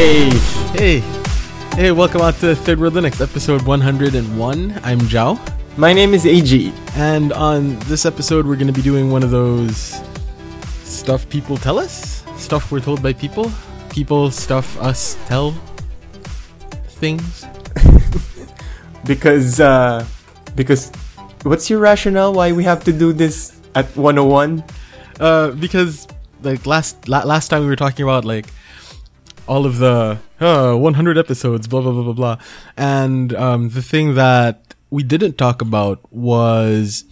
Hey, Hey, hey, welcome out to Third World Linux, episode 101. I'm Zhao, my name is AG. and on this episode, we're going to be doing one of those stuff people tell us, stuff we're told by people, people stuff us tell things. Because, uh, because, what's your rationale why we have to do this at 101? Uh, because like last la- last time we were talking about like all of the uh, 100 episodes, blah blah blah blah blah, and um, the thing that we didn't talk about was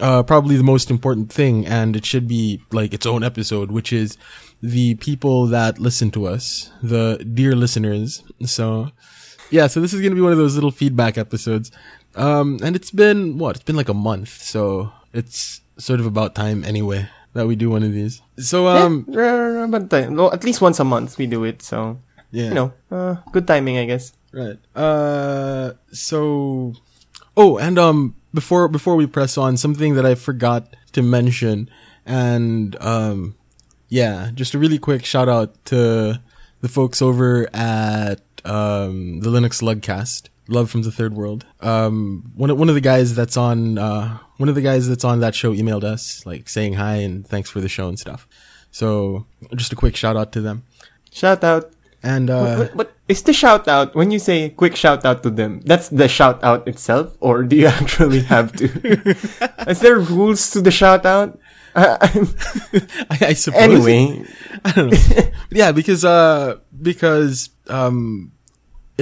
uh, probably the most important thing, and it should be like its own episode, which is the people that listen to us, the dear listeners. So, yeah, so this is gonna be one of those little feedback episodes, um, and it's been what? It's been like a month, so it's sort of about time anyway that we do one of these. So, um, yeah, but well, at least once a month we do it, so, yeah, you know, uh, good timing, I guess. Right. Uh so Oh, and um before before we press on, something that I forgot to mention and um yeah, just a really quick shout out to the folks over at um the Linux Lugcast. Love from the third world. Um one of one of the guys that's on uh one of the guys that's on that show emailed us like saying hi and thanks for the show and stuff. So just a quick shout out to them. Shout out. And uh What, what is the shout out when you say quick shout out to them? That's the shout out itself, or do you actually have to? is there rules to the shout out? Uh, I, I suppose anyway, I don't know. yeah, because uh because um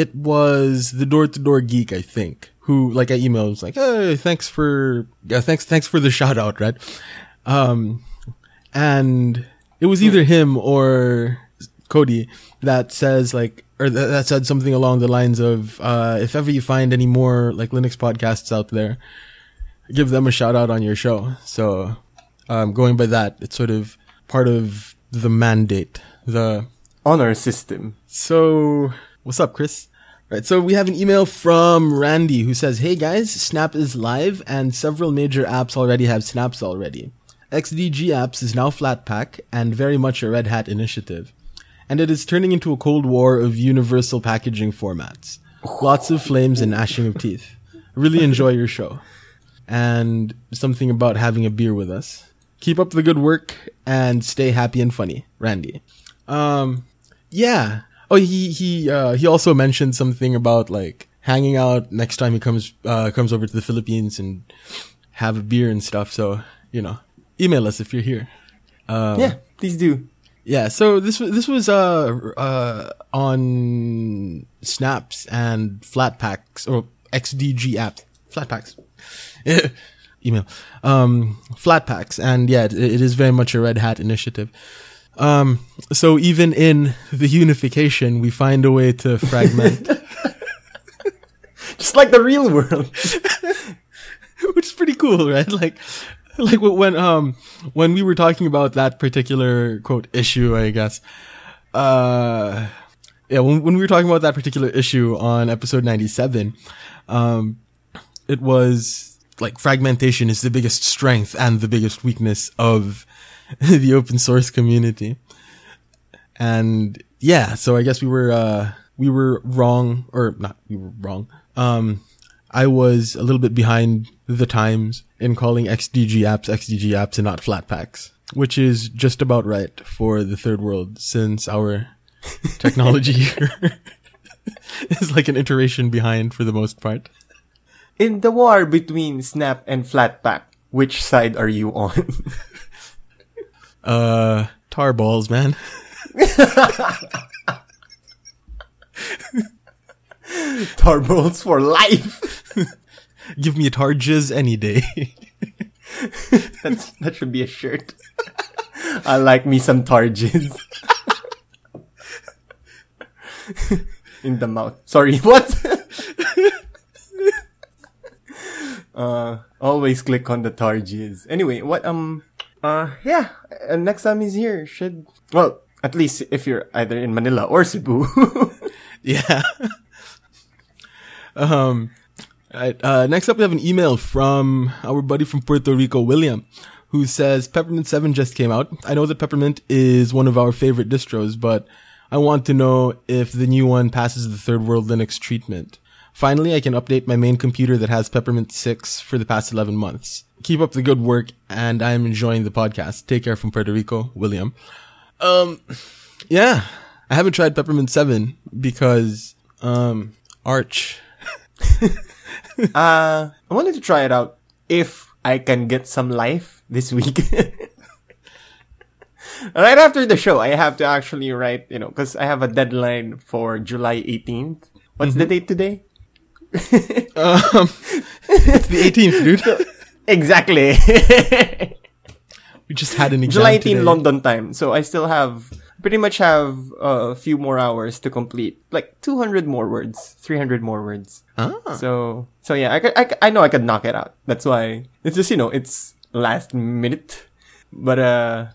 it was the door to door geek, I think, who like I emailed was like, Hey, thanks for yeah, thanks thanks for the shout out, right? Um and it was either him or Cody that says like or th- that said something along the lines of uh if ever you find any more like Linux podcasts out there, give them a shout out on your show. So um going by that, it's sort of part of the mandate. The honor system. so what's up, Chris? Right, so we have an email from Randy who says, "Hey guys, Snap is live, and several major apps already have snaps already. XDG Apps is now Flatpak and very much a Red Hat initiative, and it is turning into a cold war of universal packaging formats. Lots of flames and gnashing of teeth. Really enjoy your show, and something about having a beer with us. Keep up the good work and stay happy and funny, Randy." Um, yeah. Oh, he he uh, he also mentioned something about like hanging out next time he comes uh, comes over to the Philippines and have a beer and stuff. So you know, email us if you're here. Um, yeah, please do. yeah. So this was this was uh uh on snaps and flat packs or XDG app flat packs. email um flat packs and yeah it, it is very much a red hat initiative um so even in the unification we find a way to fragment Just like the real world. which is pretty cool right like like when um when we were talking about that particular quote issue i guess uh yeah when, when we were talking about that particular issue on episode 97 um it was like fragmentation is the biggest strength and the biggest weakness of the open source community. And yeah so i guess we were uh we were wrong or not we were wrong. Um i was a little bit behind the times in calling xdg apps xdg apps and not flat packs which is just about right for the third world since our technology here is like an iteration behind for the most part. In the war between Snap and Flatpak, which side are you on? Uh tar balls man tar balls for life. give me a tar jizz any day That's, that should be a shirt. I like me some targes. In the mouth. Sorry, what? uh, always click on the targes. Anyway, what, um, uh, yeah, uh, next time he's here, should, well, at least if you're either in Manila or Cebu. Yeah. um. Alright, uh, next up, we have an email from our buddy from Puerto Rico, William, who says Peppermint 7 just came out. I know that Peppermint is one of our favorite distros, but I want to know if the new one passes the third world Linux treatment. Finally, I can update my main computer that has Peppermint 6 for the past 11 months. Keep up the good work, and I'm enjoying the podcast. Take care from Puerto Rico, William. Um, yeah, I haven't tried Peppermint 7 because, um, Arch. Uh, I wanted to try it out if I can get some life this week. right after the show, I have to actually write, you know, because I have a deadline for July 18th. What's the date today? Um, it's the 18th, dude. exactly. We just had an exam July 18 today. London time. So I still have pretty much have a few more hours to complete, like 200 more words, 300 more words. Ah. So so yeah, I, could, I, I know I could knock it out. That's why it's just you know it's last minute, but uh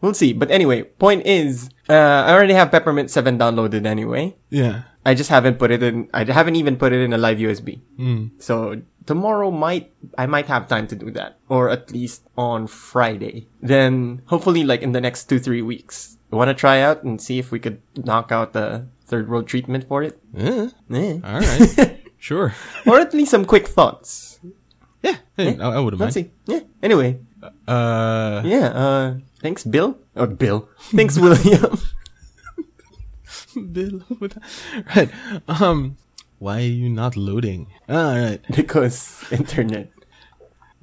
we'll see. But anyway, point is uh I already have Peppermint Seven downloaded anyway. Yeah. I just haven't put it in. I haven't even put it in a live USB. Mm. So tomorrow might I might have time to do that, or at least on Friday. Then hopefully, like in the next two three weeks, I want to try out and see if we could knock out the third world treatment for it, Eh, Eh. all right. sure. or at least some quick thoughts. Yeah. Hey, I, I wouldn't Let's mind. see. Yeah. Anyway, Uh, yeah. Uh, thanks, Bill. Or Bill. Thanks, William. Bill, what the- right. Um, why are you not loading? All right. because internet.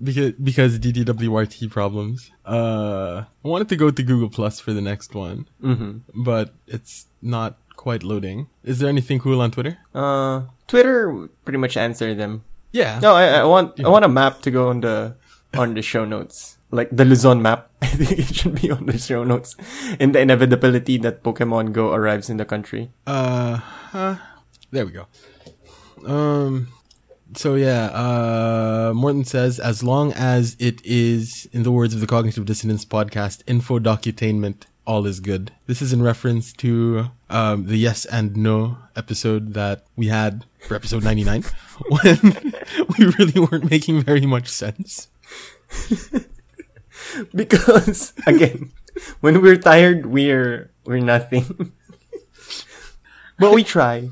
Because because DDWRT problems. Uh, I wanted to go to Google Plus for the next one, Mm-hmm. but it's not quite loading. Is there anything cool on Twitter? Uh, Twitter pretty much answer them. Yeah. No, I, I want I want a map to go on the on the show notes, like the Luzon map. I think it should be on the show notes. In the inevitability that Pokemon Go arrives in the country. Uh, huh. there we go. Um, so yeah, uh, Morton says, as long as it is, in the words of the Cognitive Dissonance podcast, info docutainment, all is good. This is in reference to, um, the yes and no episode that we had for episode 99 when we really weren't making very much sense. Because again, when we're tired, we're we're nothing. but we try.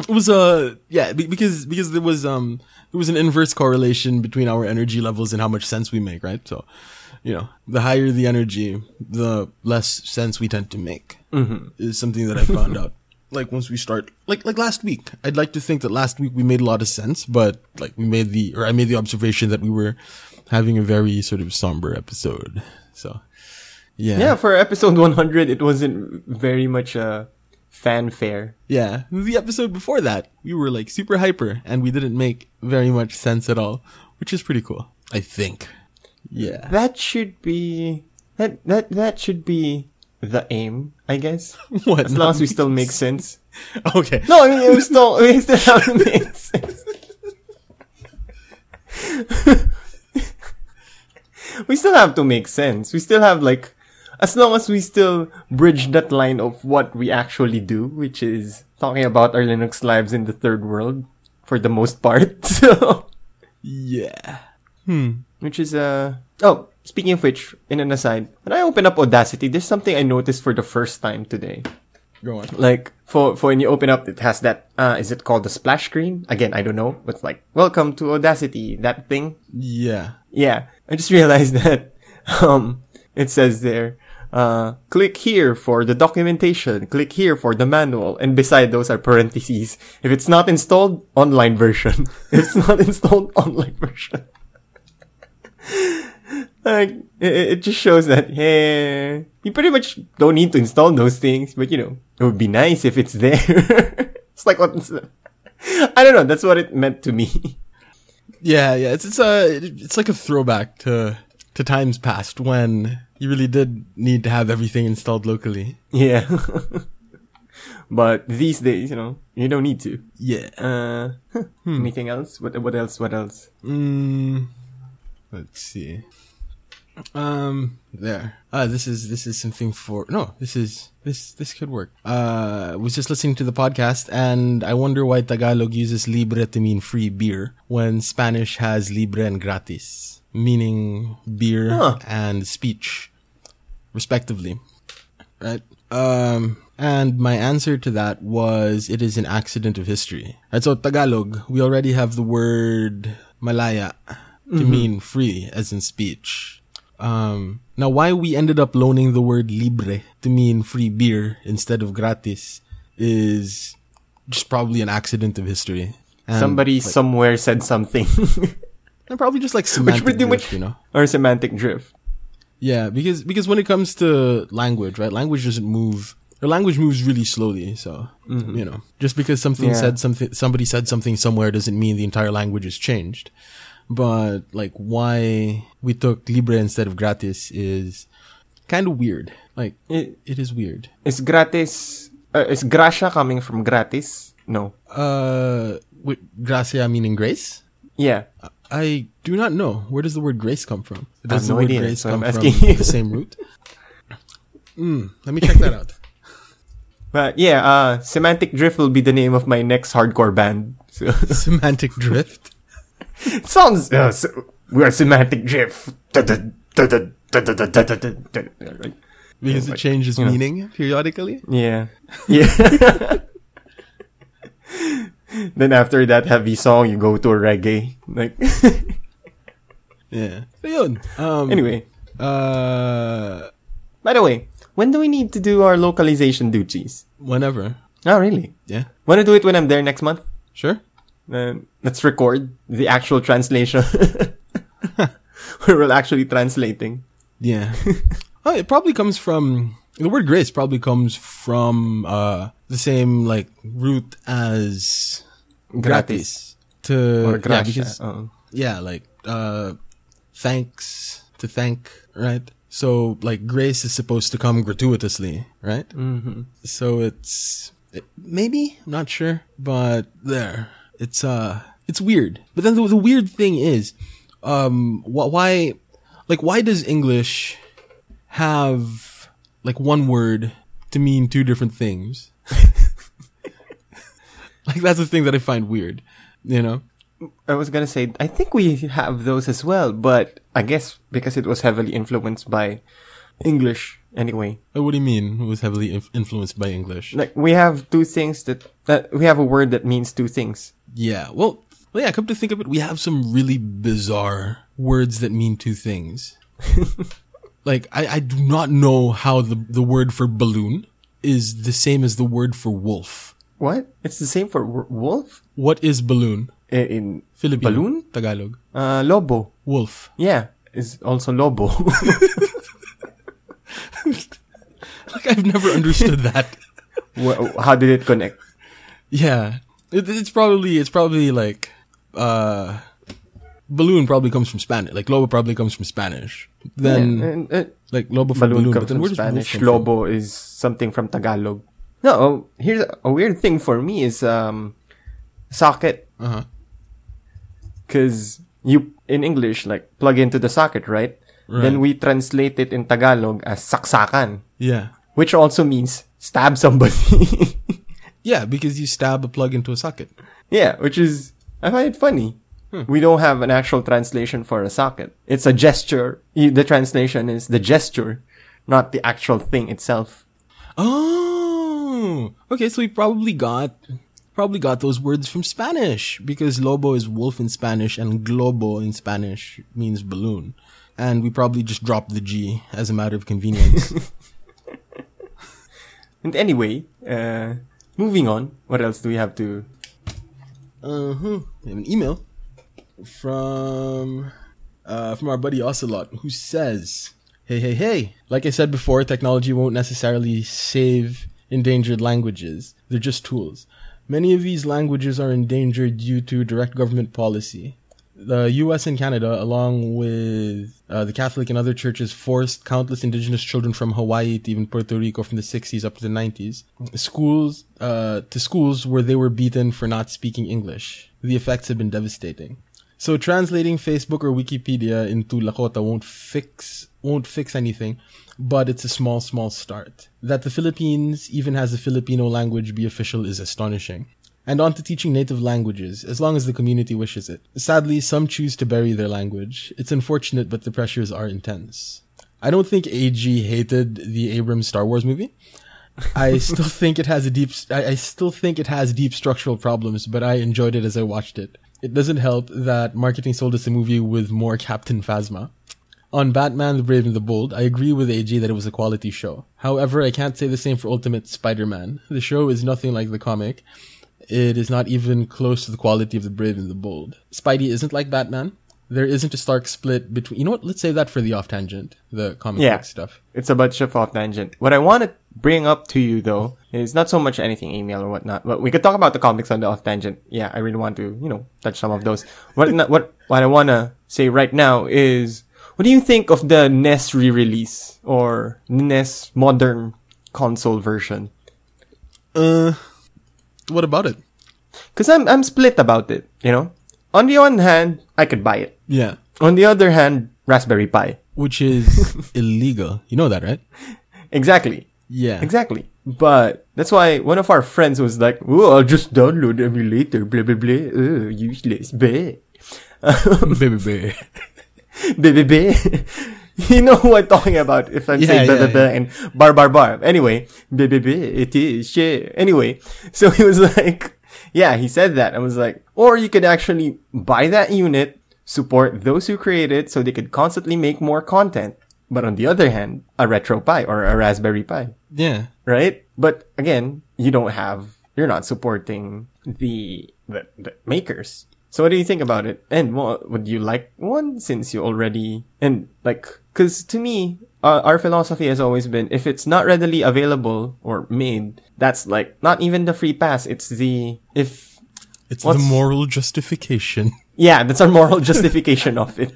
It was uh yeah because because there was um there was an inverse correlation between our energy levels and how much sense we make, right? So, you know, the higher the energy, the less sense we tend to make. Mm-hmm. Is something that I found out. Like once we start, like like last week, I'd like to think that last week we made a lot of sense, but like we made the or I made the observation that we were having a very sort of somber episode. So, yeah, Yeah, for episode 100, it wasn't very much a fanfare. Yeah, the episode before that, we were like super hyper and we didn't make very much sense at all, which is pretty cool. I think. Yeah. That should be that that that should be the aim, I guess. What? As long as we still make sense. Okay. No, I mean it was still we still have to make sense. we still have to make sense. We still have like as long as we still bridge that line of what we actually do, which is talking about our Linux lives in the third world for the most part. So Yeah. Hmm. which is uh oh speaking of which in an aside when i open up audacity there's something i noticed for the first time today. Go on. like for for when you open up it has that uh is it called the splash screen? Again i don't know but like welcome to audacity that thing. Yeah. yeah. I just realized that um it says there uh click here for the documentation click here for the manual and beside those are parentheses. If it's not installed online version. If it's not installed online version like it, it just shows that hey you pretty much don't need to install those things but you know it would be nice if it's there it's like what i don't know that's what it meant to me Yeah, yeah. It's it's a it's like a throwback to to times past when you really did need to have everything installed locally. yeah but these days you know you don't need to Yeah. uh anything else what what else what else Mm, let's see. Um, there. Uh, this is this is something for no. This is this this could work. Uh, I was just listening to the podcast, and I wonder why Tagalog uses libre to mean free beer when Spanish has libre and gratis, meaning beer Huh. and speech, respectively. Right. Um, and my answer to that was it is an accident of history. And so Tagalog, we already have the word malaya to mean free, as in speech. Um, now why we ended up loaning the word libre to mean free beer instead of gratis is just probably an accident of history. And, Somebody like, somewhere said something. and probably just like semantic pretty drift, you know. or semantic drift. Yeah, because because when it comes to language, right? Language doesn't move. Or language moves really slowly, so you know, just because something Yeah. said something, somebody said something somewhere doesn't mean the entire language has changed. But like, why we took libre instead of gratis is kind of weird. Like, It, it is weird. is gratis, uh, is gracia coming from gratis? No. Uh, with gracia meaning grace? Yeah. I do not know. Where does the word grace come from? Does the no word idea, grace so I'm come from you. the same root? Mm, let me check that out. But yeah, uh, Semantic Drift will be the name of my next hardcore band. So Semantic drift. it sounds, uh, s- we're Semantic Drift. Right? Because it changes you know. meaning periodically. Yeah. Yeah. then after that heavy song, you go to a reggae. Like, Yeah. So yun. Um, anyway. Uh, By the way, when do we need to do our localization duties? whenever. Oh, really? Yeah. Want to do it when I'm there next month? Sure. Then let's record the actual translation. We're actually translating. Yeah. oh, it probably comes from the word grace. Probably comes from uh the same like root as gratis, to Or yeah, because Oo. yeah, like uh thanks to thank, right? So like grace is supposed to come gratuitously, right? Mhm. So it's it, maybe I'm not sure, but there it's uh it's weird. But then the, the weird thing is, um, wh- why like why does English have like one word to mean two different things? like that's the thing that I find weird, you know? I was gonna say, I think we have those as well, but I guess because it was heavily influenced by English anyway. What do you mean? It was heavily inf- influenced by English. Like we have two things that that we have a word that means two things. Yeah. Well, well, yeah, come to think of it, we have some really bizarre words that mean two things. like, I, I do not know how the, the word for balloon is the same as the word for wolf. What? It's the same for w- wolf What is balloon? I- in Filipino. Balloon? Tagalog. uh, lobo. Wolf. Yeah, is also lobo. Like, I've never understood that. How did it connect? Yeah. It, it's probably, it's probably like, uh, balloon probably comes from Spanish. Like, lobo probably comes from Spanish. Then, Yeah, and, uh, like, lobo from balloon balloon. comes from where does wolf Spanish. from? Lobo is something from Tagalog. No, oh, here's a, a weird thing for me is um, socket. Uh-huh. Because you, in English, like, plug into the socket, right? Right. Then we translate it in Tagalog as saksakan, Yeah. which also means stab somebody. Yeah, because you stab a plug into a socket. yeah, which is, I find it funny. Hmm. We don't have an actual translation for a socket. It's a gesture. The translation is the gesture, not the actual thing itself. Oh, okay. So we probably got probably got those words from Spanish because lobo is wolf in Spanish and globo in Spanish means balloon, and we probably just dropped the G as a matter of convenience. And anyway, uh, moving on. What else do we have to? uh huh. We have an email from uh from our buddy Ocelot who says, "Hey, hey, hey! Like I said before, technology won't necessarily save endangered languages. They're just tools." Many of these languages are endangered due to direct government policy. The U.S. and Canada, along with uh, the Catholic and other churches, forced countless indigenous children from Hawaii to even Puerto Rico from the 60s up to the 90s schools uh, to schools where they were beaten for not speaking English. The effects have been devastating. So translating Facebook or Wikipedia into Lakota won't fix won't fix anything, but it's a small small start. That the Philippines even has a Filipino language be official is astonishing. And on to teaching native languages, as long as the community wishes it. Sadly, some choose to bury their language. It's unfortunate, but the pressures are intense. I don't think AG hated the Abrams Star Wars movie. I still think it has a deep. I, I still think it has deep structural problems, but I enjoyed it as I watched it. It doesn't help that marketing sold us a movie with more Captain Phasma. On Batman: The Brave and the Bold, I agree with AG that it was a quality show. However, I can't say the same for Ultimate Spider-Man. The show is nothing like the comic. It is not even close to the quality of The Brave and the Bold. Spidey isn't like Batman. There isn't a stark split between. You know what? Let's save that for the off tangent, the comic Yeah. book stuff. It's a bunch of off tangent. What I want to bring up to you though is not so much anything email or whatnot, but we could talk about the comics on the off tangent. Yeah, I really want to, you know, touch some of those. What what what I want to say right now is, what do you think of the NES re-release or NES modern console version? Uh, what about it? Because I'm I'm split about it. You know, on the one hand, I could buy it. Yeah, On the other hand, Raspberry Pi. which is illegal. You know that, right? Exactly. Yeah. Exactly. But that's why one of our friends was like, "Oh, I'll just download emulator, blah blah blah. Oh, useless, bleh, Baby blah blah blah." You know who I'm talking about if I'm Yeah, saying yeah, blah blah and bar bar bar. Anyway. It is shit. Anyway, so he was like, "Yeah," he said that. I was like, "Or you could actually buy that unit, support those who create it, so they could constantly make more content." But on the other hand, a retro Pi or a Raspberry Pi Yeah. right? But again, you don't have, you're not supporting the the, the makers. So what do you think about it? And well, would you like one since you already and like, because to me, uh, our philosophy has always been if it's not readily available or made, that's like not even the free pass. It's the if It's the moral justification. yeah, that's our moral justification of it.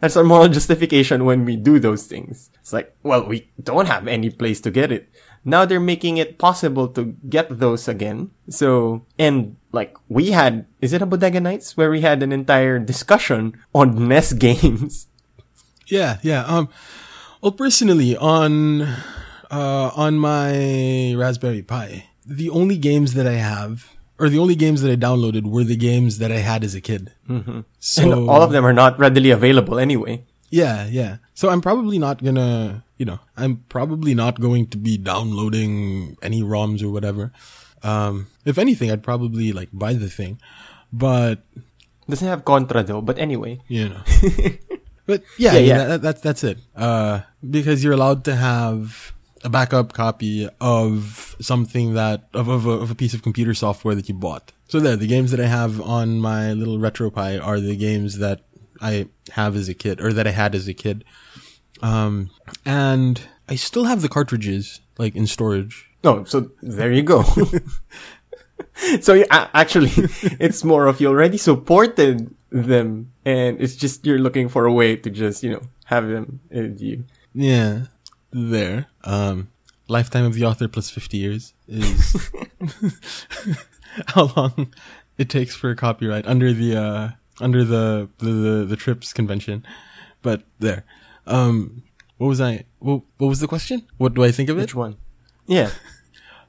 That's our moral justification when we do those things. It's like, well, we don't have any place to get it. Now they're making it possible to get those again. So, and like we had, is it a Bodega Nights where we had an entire discussion on NES games? Yeah, yeah. Um, well, personally, on uh, on my Raspberry Pi, the only games that I have, or the only games that I downloaded, were the games that I had as a kid. Mm-hmm. So and all of them are not readily available anyway. yeah, yeah. So I'm probably not gonna, you know, I'm probably not going to be downloading any ROMs or whatever. Um, if anything, I'd probably like buy the thing, but Doesn't have Contra though, but anyway. you know. but yeah, Yeah, yeah, yeah. That, that's that's it. Uh, because you're allowed to have a backup copy of something that of of a, of a piece of computer software that you bought. So there, the games that I have on my little RetroPie are the games that I have as a kid or that I had as a kid. Um, and I still have the cartridges like in storage. Oh, so there you go. so yeah, actually, it's more of you already supported them, and it's just you're looking for a way to just you know have them with you. Yeah, there. Um, lifetime of the author plus 50 years is how long it takes for a copyright under the, uh, under the, the, the, the TRIPS convention. But there. Um, what was I, what, what was the question? What do I think of it? Which one? Yeah.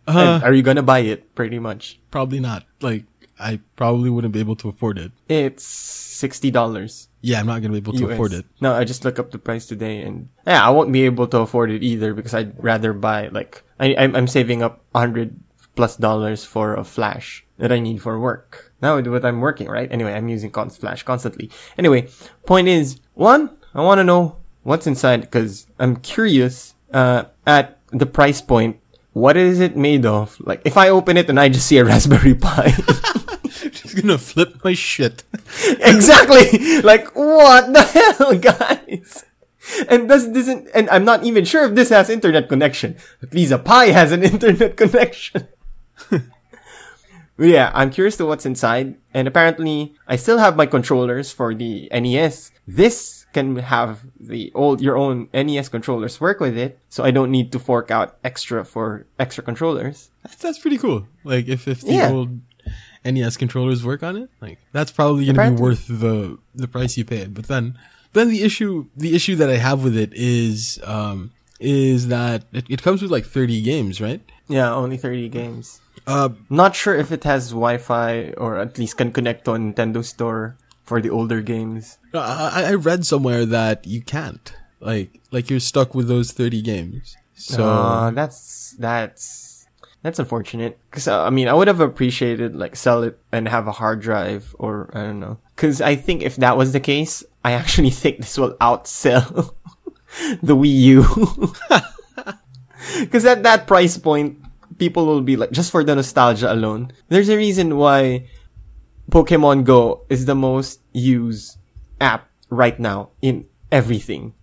Uh, are you gonna buy it? Pretty much. probably not. Like, I probably wouldn't be able to afford it. It's sixty dollars. Yeah, I'm not gonna be able to afford it. No, I just looked up the price today, and yeah, I won't be able to afford it either because I'd rather buy like I I'm, I'm saving up hundred plus dollars for a flash that I need for work. Now with what I'm working, right? Anyway, I'm using const flash constantly. Anyway, point is one, I want to know what's inside because I'm curious uh at the price point. What is it made of? Like, if I open it and I just see a Raspberry Pi, Just gonna flip my shit. exactly. Like, what the hell, guys? And this doesn't, and I'm not even sure if this has internet connection. At least a Pi has an internet connection. Yeah, I'm curious to what's inside. And apparently, I still have my controllers for the NES. This can have the old, your own NES controllers work with it. So I don't need to fork out extra for extra controllers. That's, that's pretty cool. Like if if the Yeah. old NES controllers work on it, like that's probably gonna be worth the the price you paid. But then then the issue the issue that I have with it is um is that it, it comes with like 30 games, right? Yeah, only 30 games. Uh Not sure if it has Wi-Fi or at least can connect to a Nintendo store for the older games. I, I read somewhere that you can't. Like like you're stuck with those 30 games. So Uh, that's that's that's unfortunate. Cause uh, I mean, I would have appreciated like sell it and have a hard drive, or I don't know. Cause I think if that was the case, I actually think this will outsell the Wii U. Cause at that price point, people will be like, just for the nostalgia alone. There's a reason why Pokemon Go is the most used app right now in everything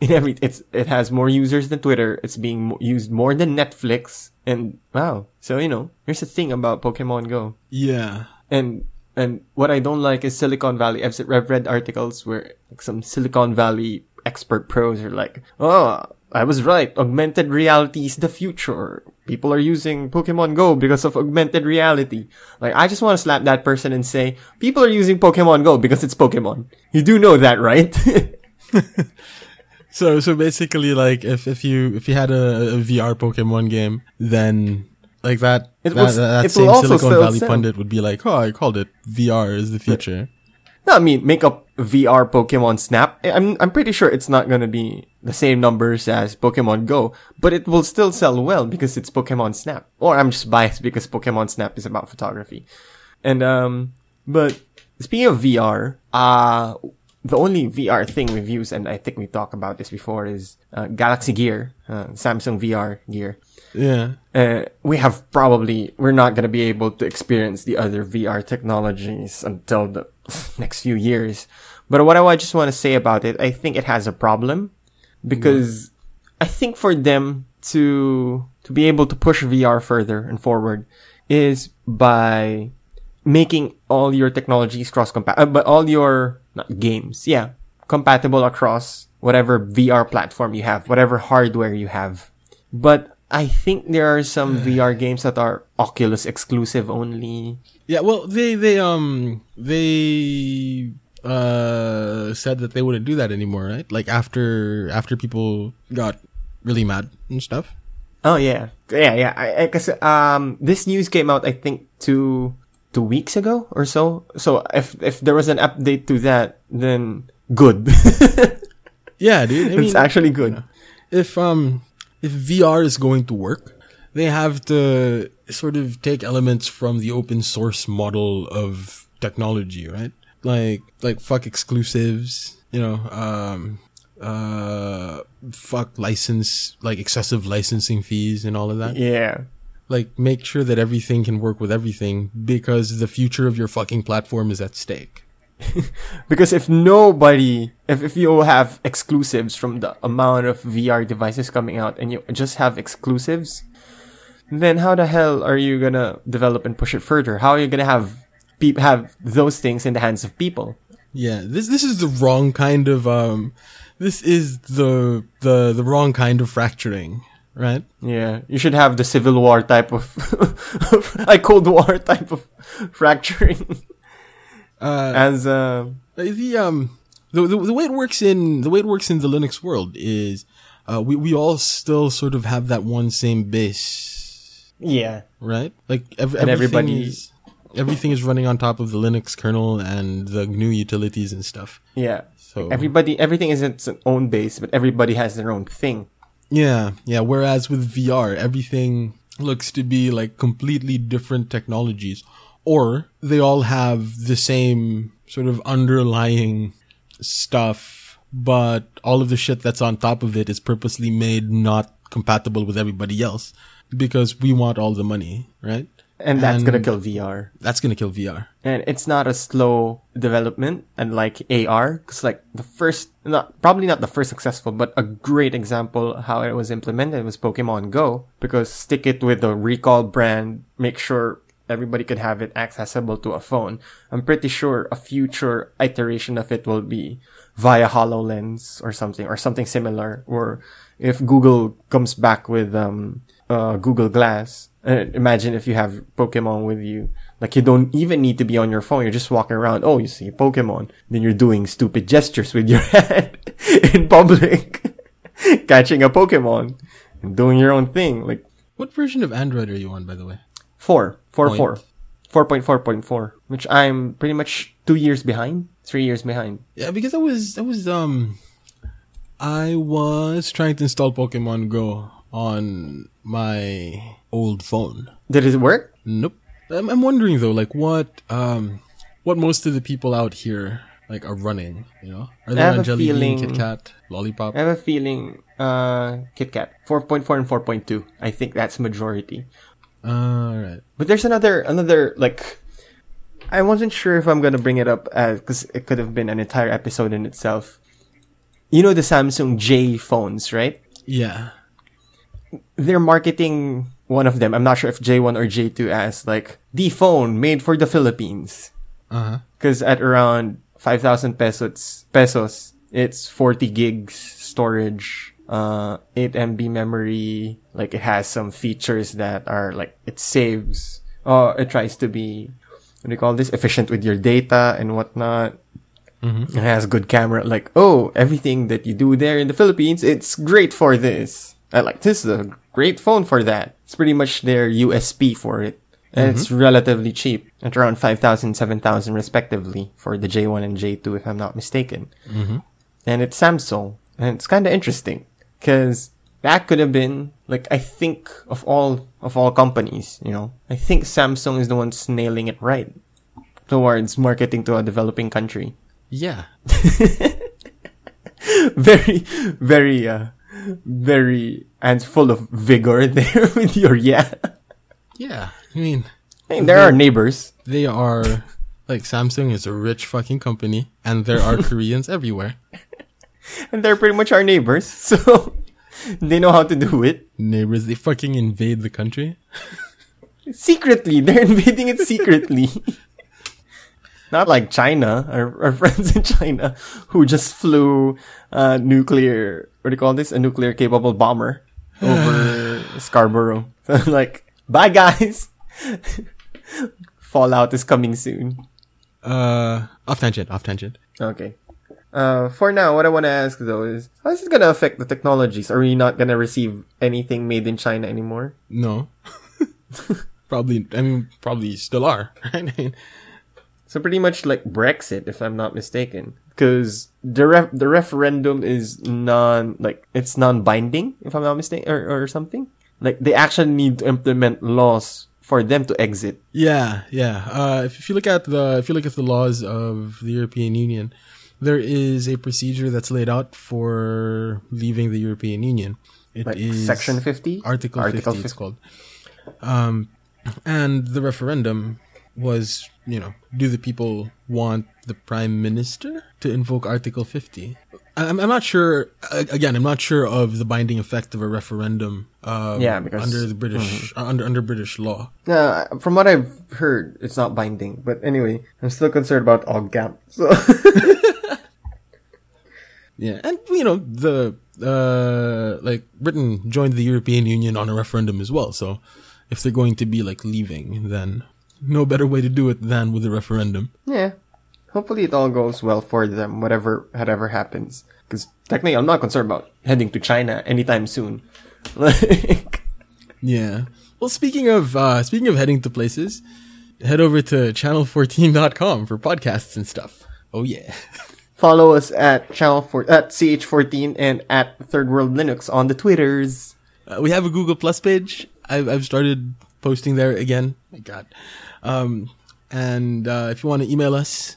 in every it's it has more users than Twitter. It's being used more than Netflix. And wow, so you know, here's the thing about Pokemon Go. yeah, And and what I don't like is Silicon Valley. I've, I've read articles where like, some Silicon Valley expert pros are like, "Oh, I was right. Augmented reality is the future. People are using Pokemon Go because of augmented reality." Like, I just want to slap that person and say, "People are using Pokemon Go because it's Pokemon. You do know that, right?" So so basically, like if if you if you had a, a VR Pokemon game, then like that It that, will s- that it same Silicon Valley sell. pundit would be like, oh, I called it VR is the future. No, I mean, make up VR Pokemon Snap. I- I'm, I'm pretty sure it's not gonna be the same numbers as Pokemon Go, but it will still sell well because it's Pokemon Snap. Or I'm just biased because Pokemon Snap is about photography. And, um, but speaking of VR, uh, the only VR thing we've used, and I think we talked about this before, is uh, Galaxy Gear, uh, Samsung VR gear Yeah, uh, we have probably we're not gonna be able to experience the other VR technologies until the next few years. But what I just want to say about it, I think it has a problem because I think for them to to be able to push VR further and forward is by making all your technologies cross compatible, but all your not games, yeah, compatible across whatever VR platform you have, whatever hardware you have. But I think there are some VR games that are Oculus exclusive only. yeah. Well, they they um they uh said that they wouldn't do that anymore, right? Like after after people got really mad and stuff. Oh yeah, yeah, yeah. I, I guess um this news came out I think two two weeks ago or so. So if if there was an update to that, then good. Yeah, dude. I mean, it's actually good. if um if VR is going to work, they have to sort of take elements from the open source model of technology, right? Like like fuck exclusives, you know, um uh fuck license like excessive licensing fees and all of that. Yeah. Like make sure that everything can work with everything because the future of your fucking platform is at stake. Because if nobody, if, if you have exclusives from the amount of VR devices coming out and you just have exclusives, then how the hell are you gonna develop and push it further? How are you gonna have have those things in the hands of people? Yeah, this this is the wrong kind of um this is the the the wrong kind of fracturing, right? Yeah, you should have the Civil War type of, like Cold War type of fracturing Uh as uh, the um the, the the way it works in the way it works in the Linux world is uh we we all still sort of have that one same base, yeah, right? Like ev- And everything everybody- is everything is running on top of the Linux kernel and the GNU utilities and stuff. yeah. So Everybody, everything is its own base, but everybody has their own thing. Yeah, yeah. Whereas with VR, everything looks to be like completely different technologies, or they all have the same sort of underlying stuff, but all of the shit that's on top of it is purposely made not compatible with everybody else because we want all the money, right? And that's gonna kill VR. That's gonna kill VR. and it's not a slow development unlike AR because like the first not probably not the first successful but a great example how it was implemented was Pokemon Go because stick it with the recall brand make sure everybody could have it accessible to a phone I'm pretty sure a future iteration of it will be via HoloLens or something or something similar or if Google comes back with um uh Google Glass uh, imagine if you have Pokemon with you like you don't even need to be on your phone. You're just walking around. Oh, you see a Pokemon. Then you're doing stupid gestures with your head in public, catching a Pokemon and doing your own thing. Like What version of Android are you on, by the way? four, four, Point. four, four point four point four, which I'm pretty much two years behind, three years behind. Yeah, because I was I was um I was trying to install Pokemon Go on my old phone. Did it work? Nope. I'm, I'm wondering though, like what um what most of the people out here like are running. You know, are they on Jelly Bean, Kit Kat, Lollipop? I have a feeling uh KitKat 4.4 and 4.2. I think that's majority. All right. But there's another another like I wasn't sure if I'm gonna bring it up because it could have been an entire episode in itself. You know the Samsung J phones, right? Yeah. They're marketing one of them. I'm not sure if J1 or J2 as like the phone made for the Philippines. Uh huh. Because at around 5,000 pesos, pesos, it's 40 gigs storage, uh, 8 MB memory. Like it has some features that are like, it saves, uh, it tries to be, what do you call this? Efficient with your data and whatnot. Mhm. It has good camera. Like, oh, everything that you do there in the Philippines, it's great for this. I like, this is a great phone for that. It's pretty much their USP for it. And it's relatively cheap at around 5,000, 7,000 respectively for the J1 and J2 if I'm not mistaken. Mhm. And it's Samsung. And it's kind of interesting because that could have been like, I think of all, of all companies, you know, I think Samsung is the one nailing it right towards marketing to a developing country. Yeah. very, very, uh, very, and full of vigor there with your yeah. Yeah. I mean, I mean, there are neighbors. they are like Samsung is a rich fucking company, and there are Koreans everywhere. And they're pretty much our neighbors. So they know how to do it. Neighbors, they fucking invade the country. Secretly. They're invading it secretly. Not like China, our, our friends in China who just flew uh, nuclear, what do you call this? A nuclear capable bomber over Scarborough. So like, bye guys! Fallout is coming soon. Uh, off tangent, off tangent. Okay. Uh, for now, what I want to ask though is, how is it gonna affect the technologies? Are we not gonna receive anything made in China anymore? No. probably, I mean, probably still are, right? I mean, So pretty much like Brexit, if I'm not mistaken, because the ref- the referendum is non like it's non binding, if I'm not mistaken, or or something. Like they actually need to implement laws for them to exit. yeah, yeah. Uh, if, if you look at the, if you look at the laws of the European Union, there is a procedure that's laid out for leaving the European Union. It Like is Section 50, Article, Article 50, it's called. Um, and the referendum was, you know, do the people want the prime minister to invoke Article 50? I'm, I'm not sure, again, I'm not sure of the binding effect of a referendum um, Yeah, because- under the British, uh, under, under British law. Uh, from what I've heard, it's not binding. But anyway, I'm still concerned about OggCamp. So Yeah, and you know the uh like Britain joined the European Union on a referendum as well. So if they're going to be like leaving, then no better way to do it than with a referendum. yeah, hopefully it all goes well for them, whatever whatever happens. Because technically, I'm not concerned about heading to China anytime soon. Like, Yeah. Well, speaking of uh speaking of heading to places, head over to channel14.com for podcasts and stuff. Oh yeah. follow us at channel four at ch14 and at Third World Linux on the Twitters. Uh, we have a Google Plus page. I've, I've started posting there again. My God. Um, and uh, if you want to email us,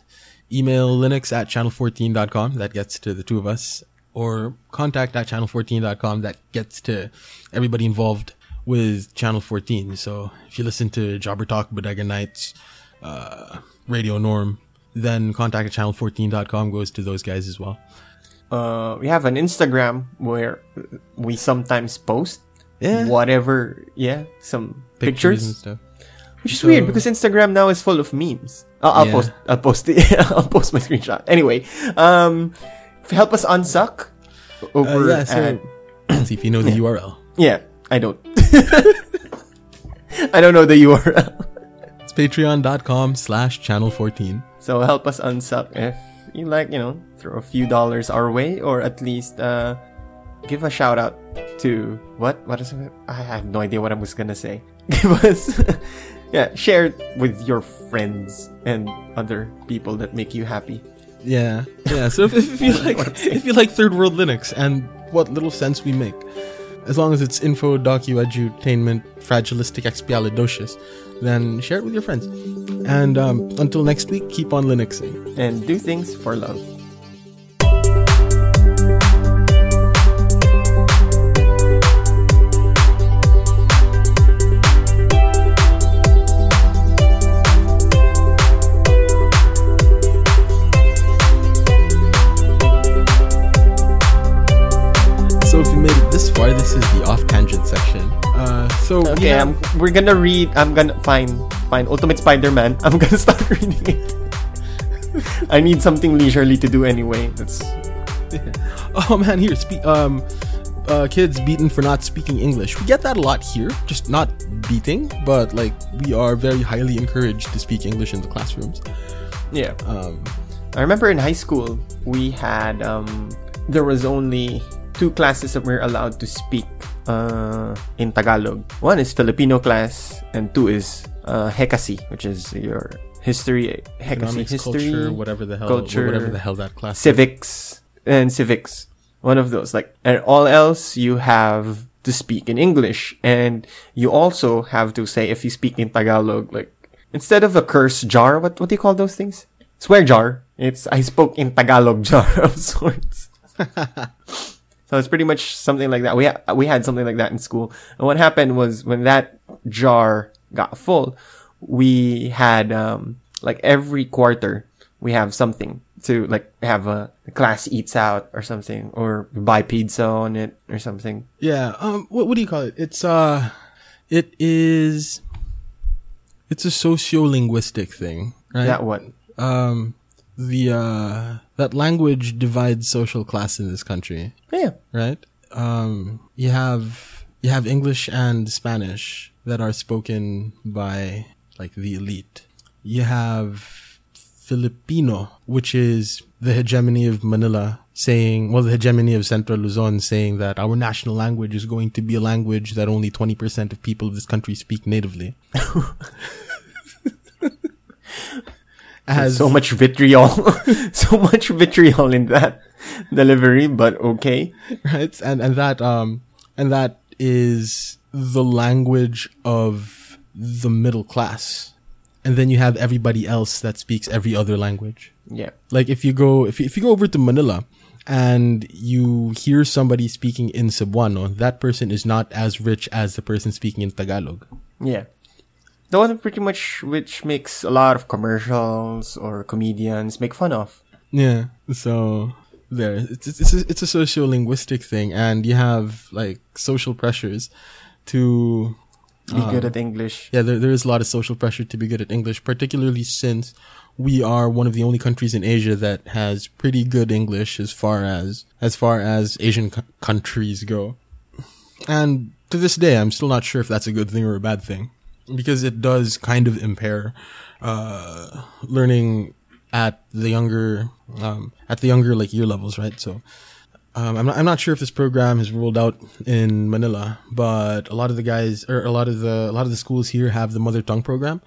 email linux at channel14.com. That gets to the two of us. Or contact at channel14.com. That gets to everybody involved with Channel 14. So if you listen to Jobber Talk, Bodega Nights, uh, Radio Norm, then contact at channel14.com goes to those guys as well. Uh, we have an Instagram where we sometimes post Yeah. whatever, yeah, some pictures, and stuff. which is So- weird because Instagram now is full of memes. I'll, I'll Yeah. post, I'll post it, I'll post my screenshot. Anyway, um, help us unsuck Uh, over yeah, so at see if you know the URL. Yeah, I don't. I don't know the URL. It's patreon.com slash channel 14. So help us unsuck if you like, you know, throw a few dollars our way or at least uh give a shout out to what? What is it? I have no idea what I was gonna say. Give us yeah, share it with your friends and other people that make you happy. Yeah, yeah. So if, if you like, if you like third world Linux and what little sense we make, as long as it's info, docu, edutainment, fragilistic, expialidocious, then share it with your friends. And um, until next week, keep on Linuxing. And do things for love. Made it this far, this is the off tangent section. Uh, so we Okay, have- I'm, we're gonna read. I'm gonna find find Ultimate Spider-Man. I'm gonna start reading it. I need something leisurely to do anyway. That's Oh man, here, spe- um, uh, kids beaten for not speaking English. We get that a lot here, just not beating, but like we are very highly encouraged to speak English in the classrooms. yeah. Um, I remember in high school we had um there was only two classes that we're allowed to speak uh in Tagalog. One is Filipino class and two is uh Hekasi, which is your history Hekasi economics, history culture, whatever the hell, culture, whatever the hell that class. is. civics and civics. One of those like and all else you have to speak in English and you also have to say if you speak in Tagalog like instead of a curse jar what what do you call those things? Swear jar. It's I spoke in Tagalog jar of sorts. so it's pretty much something like that. We ha- we had something like that in school. And what happened was when that jar got full, we had um like every quarter we have something to like have a the class eats out or something or buy pizza on it or something. Yeah. Um. What, what do you call it? It's uh, it is. It's a sociolinguistic thing, right? That one. um, the uh, that language divides social class in this country. Yeah. right? Um, you have you have English and Spanish that are spoken by like the elite. You have Filipino, which is the hegemony of Manila saying, well, the hegemony of Central Luzon saying that our national language is going to be a language that only 20% of people of this country speak natively. As so much vitriol, so much vitriol in that delivery, but okay. right and and that um and that is the language of the middle class and then you have everybody else that speaks every other language Yeah. like if you go if you, if you go over to manila and you hear somebody speaking in cebuano that person is not as rich as the person speaking in tagalog Yeah. The one pretty much which makes a lot of commercials or comedians make fun of. Yeah. So there, it's it's it's a, it's a sociolinguistic thing, and you have like social pressures to. Be good um, at English. Yeah, there there is a lot of social pressure to be good at English, particularly since we are one of the only countries in Asia that has pretty good English as far as as far as Asian co- countries go. And to this day, I'm still not sure if that's a good thing or a bad thing, because it does kind of impair uh, learning at the younger um, at the younger like year levels, right? So. Um, I'm not. I'm not sure if this program has rolled out in Manila, but a lot of the guys, or a lot of the, a lot of the schools here have the mother tongue program,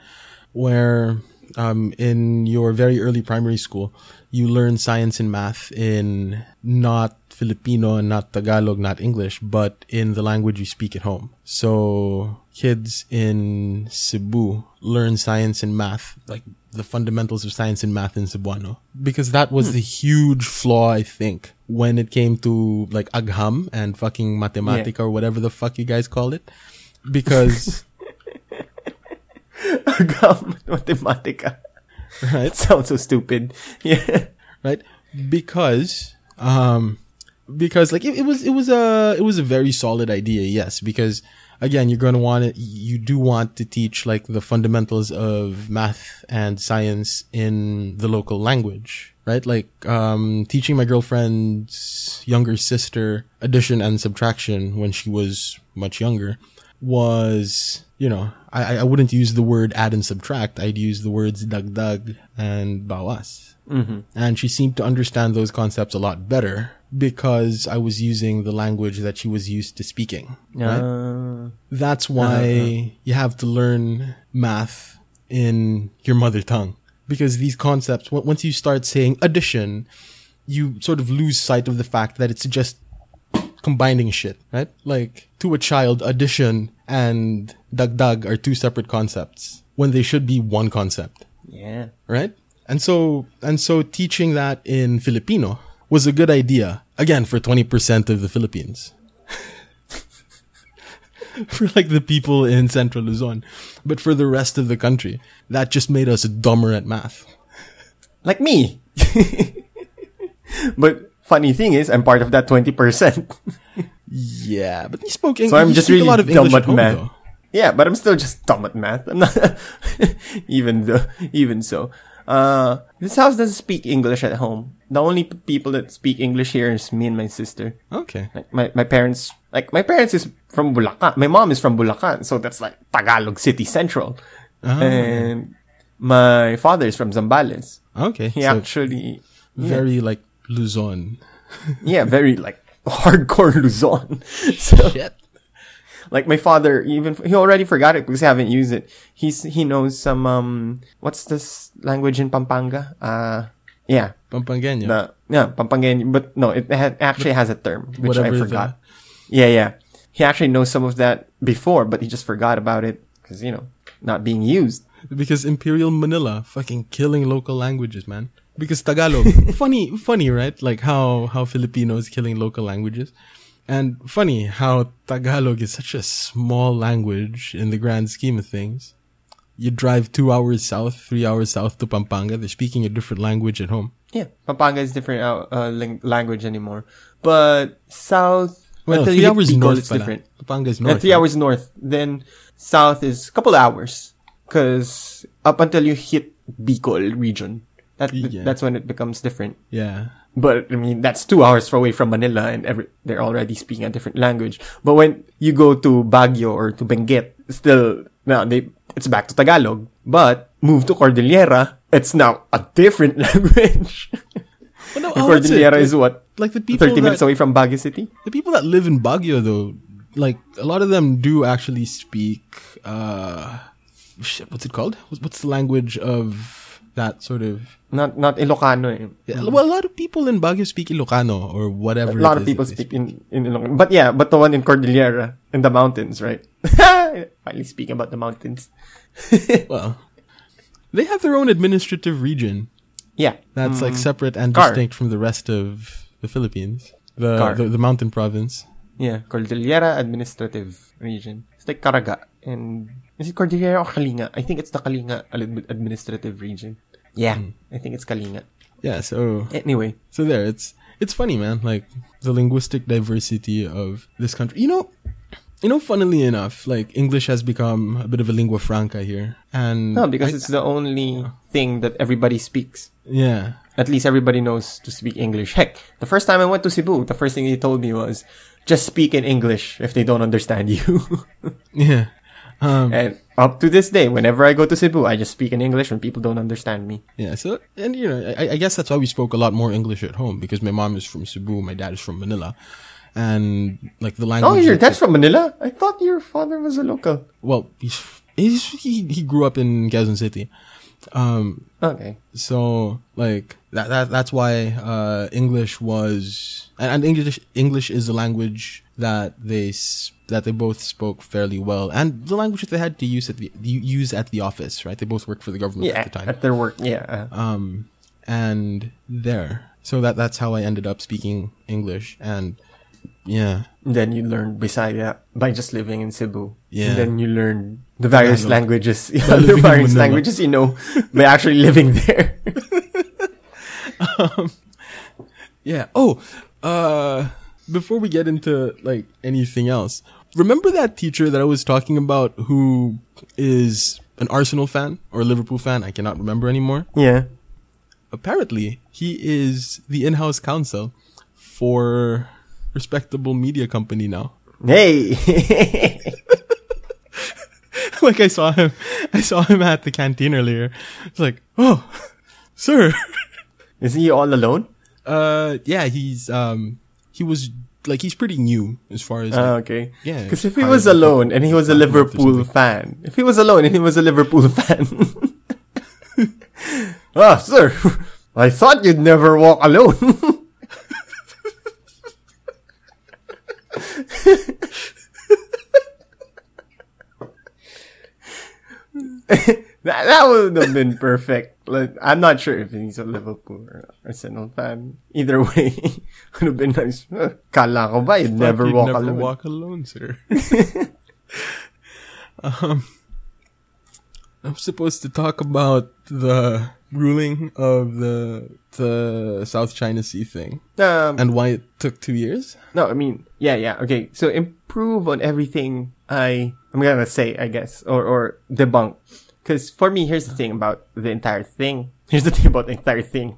where um, in your very early primary school, you learn science and math in not Filipino and not Tagalog, not English, but in the language you speak at home. So kids in Cebu learn science and math, like the fundamentals of science and math in Cebuano, because that was the huge flaw, I think, when it came to like agham and fucking matematica or whatever the fuck you guys call it, because Agam Mathematica. right. Sounds so stupid. Yeah. right? Because, um, because like it, it was, it was a, it was a very solid idea. Yes. Because again, you're going to want it, you do want to teach like the fundamentals of math and science in the local language, right? Like, um, teaching my girlfriend's younger sister addition and subtraction when she was much younger was, you know, I, I wouldn't use the word add and subtract. I'd use the words dagdag and bawas. Mm-hmm. And she seemed to understand those concepts a lot better because I was using the language that she was used to speaking. Right? Uh, That's why you have to learn math in your mother tongue. because these concepts, on- once you start saying addition, you sort of lose sight of the fact that it's just combining shit, right? Like to a child, addition and dagdag are two separate concepts when they should be one concept, Yeah. right? And so, and so teaching that in Filipino was a good idea. Again, for 20% of the Philippines. for like the people in Central Luzon. But for the rest of the country, that just made us dumber at math. Like me. but funny thing is, I'm part of that 20%. Yeah, but you spoke English. So I'm just really a lot of dumb English at at home, math. though. yeah, but I'm still just dumb at math. I'm not, even though, even so. Uh, this house doesn't speak English at home. The only p- people that speak English here is me and my sister. Okay. Like my, my parents, like my parents is from Bulacan. My mom is from Bulacan, so that's like Tagalog City Central. Ah. And my father is from Zambales. Okay. He so actually, very like Luzon. yeah, very like hardcore Luzon. so, Shit. Like my father, even he already forgot it because I haven't used it. He's he knows some um, what's this language in Pampanga? Uh, yeah, Pampanganya. the yeah Pampangani, but no, it ha- actually has a term which I Whatever the- forgot. Yeah, yeah. He actually knows some of that before, but he just forgot about it because you know not being used. because Imperial Manila fucking killing local languages, man. Because Tagalog, funny, funny, right? Like how how Filipinos killing local languages, and funny how Tagalog is such a small language in the grand scheme of things. You drive two hours south, three hours south to Pampanga. They're speaking a different language at home. Yeah, Pampanga is different uh, uh, ling- language anymore, but south. Well, until three hours north. it's different. Pampanga is Uh, north. three right? hours north. Then south is a couple hours. Cause up until you hit Bicol region, that Yeah. that's when it becomes different. Yeah. But I mean, that's two hours away from Manila, and every, they're already speaking a different language. But when you go to Baguio or to Benguet, still now they it's back to Tagalog. But move to Cordillera, it's now a different language. But no, oh. Cordillera is what like the people thirty minutes that, away from Baguio City. the people that live in Baguio though, like a lot of them do actually speak uh shit, what's it called? What's the language of that sort of Not not Ilocano. Eh. yeah, well a lot of people in Baguio speak Ilocano or whatever. A lot of people speak in, in Ilocano. But yeah, but the one in Cordillera, in the mountains, right? Finally speaking about the mountains. Well, they have their own administrative region yeah. that's like separate and Car. distinct from the rest of the Philippines. The, the the mountain province. Yeah. Cordillera Administrative Region. It's like Caraga. And is it Cordillera or Kalinga? I think it's the Kalinga Ad- Administrative Region. Yeah. Hmm. I think it's Kalinga. Yeah, so Anyway. So there, it's it's funny, man. Like the linguistic diversity of this country. You know, you know. Funnily enough, like English has become a bit of a lingua franca here, and No, because I- it's the only thing that everybody speaks. yeah, At least everybody knows to speak English. Heck, the first time I went to Cebu, the first thing he told me was, just speak in English if they don't understand you. yeah. Um, And up to this day, whenever I go to Cebu, I just speak in English when people don't understand me. yeah. So, and you know, I, I guess that's why we spoke a lot more English at home because my mom is from Cebu, my dad is from Manila, and like the language. Oh, your dad's from Manila? I thought your father was a local. well, he's, he's he he grew up in Quezon City. Um, Okay. So like that, that that's why uh, English was and, and English English is a language that they that they both spoke fairly well and the language that they had to use at the use at the office right they both worked for the government Yeah, at the time at their work. Yeah. uh, um and there so that that's how I ended up speaking English and yeah then you learn Bisaya by just living in Cebu. Yeah. And then you learn the various languages. Yeah, By living the various languages you know by actually living there. Yeah. Oh, uh, before we get into like anything else, remember that teacher that I was talking about who is an Arsenal fan or a Liverpool fan? I cannot remember anymore. yeah. Apparently, he is the in-house counsel for respectable media company now. Hey. like I saw him, I saw him at the canteen earlier. It's like, oh, sir. Is he all alone? Uh, yeah, he's um, he was like he's pretty new as far as Ah, like, okay. Yeah, Because if he was alone and he was a couple months or Liverpool fan, if he was alone and he was a Liverpool fan, Ah, sir, I thought you'd never walk alone. that, that would have been perfect. Like, I'm not sure if he's a Liverpool or Arsenal fan. Either way, would have been nice. Kala ko ba, you'd never You'd walk never alone. walk alone, sir. um, I'm supposed to talk about the ruling of the the South China Sea thing Um, and why it took two years. No, I mean, yeah, yeah, okay. So improve on everything I I'm gonna say, I guess, or or debunk. Because for me, here's the thing about the entire thing. Here's the thing about the entire thing.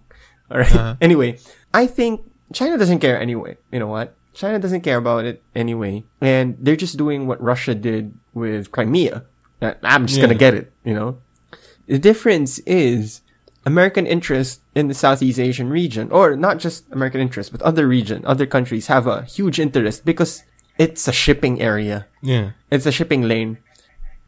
All right. Uh-huh. Anyway, I think China doesn't care anyway. You know what? China doesn't care about it anyway, and they're just doing what Russia did with Crimea. I'm just gonna get it. You know. The difference is American interest in the Southeast Asian region, or not just American interest, but other region, other countries have a huge interest because it's a shipping area. Yeah. It's a shipping lane.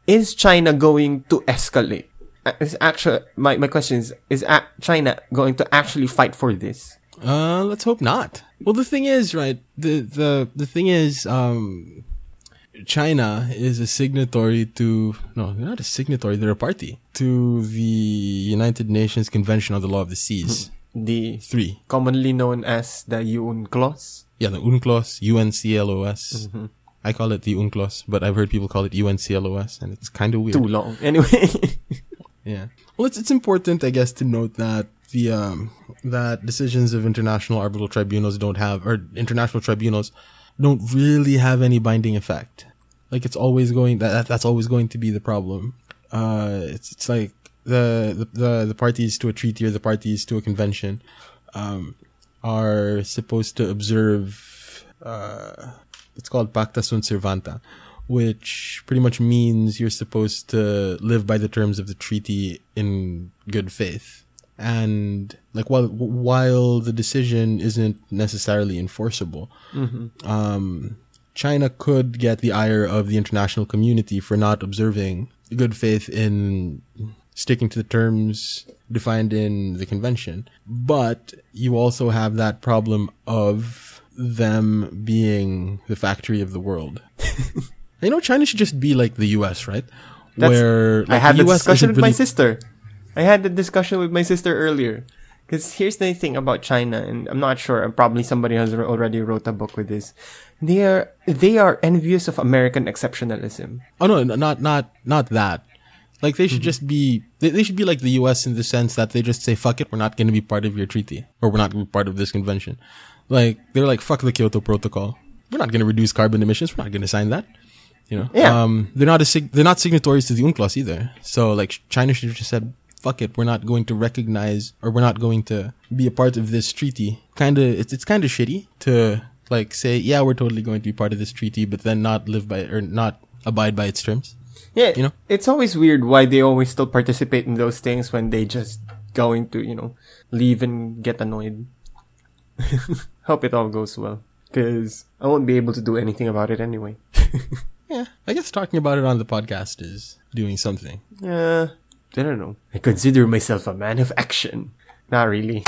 Is China going to escalate? Uh, Is actually my, my question is is China going to actually fight for this? Uh, let's hope not. Well, the thing is, right? The the the thing is, um, China is a signatory to no, they're not a signatory. They're a party to the United Nations Convention on the Law of the Seas. The Three, commonly known as the UNCLOS. yeah, the UNCLOS, UNCLOS. I call it the UNCLOS, but I've heard people call it UNCLOS, and it's kind of weird. Too long. Anyway. Yeah. Well, it's it's important, I guess, to note that the um that decisions of international arbitral tribunals don't have or international tribunals don't really have any binding effect. Like it's always going that, that that's always going to be the problem. Uh, it's it's like the the the, the parties to a treaty or the parties to a convention, um, are supposed to observe uh it's called pacta sunt servanda, which pretty much means you're supposed to live by the terms of the treaty in good faith. And like while while the decision isn't necessarily enforceable, um, China could get the ire of the international community for not observing good faith in sticking to the terms defined in the convention. But you also have that problem of them being the factory of the world. you know, China should just be like the US, right? That's- Where I like, had the US discussion with my sister. I had the discussion with my sister earlier. Because here's the thing about China, and I'm not sure. Probably somebody has already wrote a book with this. They are they are envious of American exceptionalism. Oh no, no, not not not that. Like they Mm-hmm. should just be they, they should be like the US in the sense that they just say fuck it, we're not going to be part of your treaty or we're not going to be part of this convention. Like they're like fuck the Kyoto Protocol. We're not going to reduce carbon emissions. We're not going to sign that. You know. Yeah. Um they're not a sig- they're not signatories to the UNCLOS either. So like China should have just said fuck it, we're not going to recognize or we're not going to be a part of this treaty. Kind of it's it's kind of shitty to like say yeah, we're totally going to be part of this treaty but then not live by or not abide by its terms. Yeah, You know? it's always weird why they always still participate in those things when they just going to you know leave and get annoyed. Hope it all goes well, because I won't be able to do anything about it anyway. Yeah, I guess talking about it on the podcast is doing something. Uh, I don't know. I consider myself a man of action. Not really.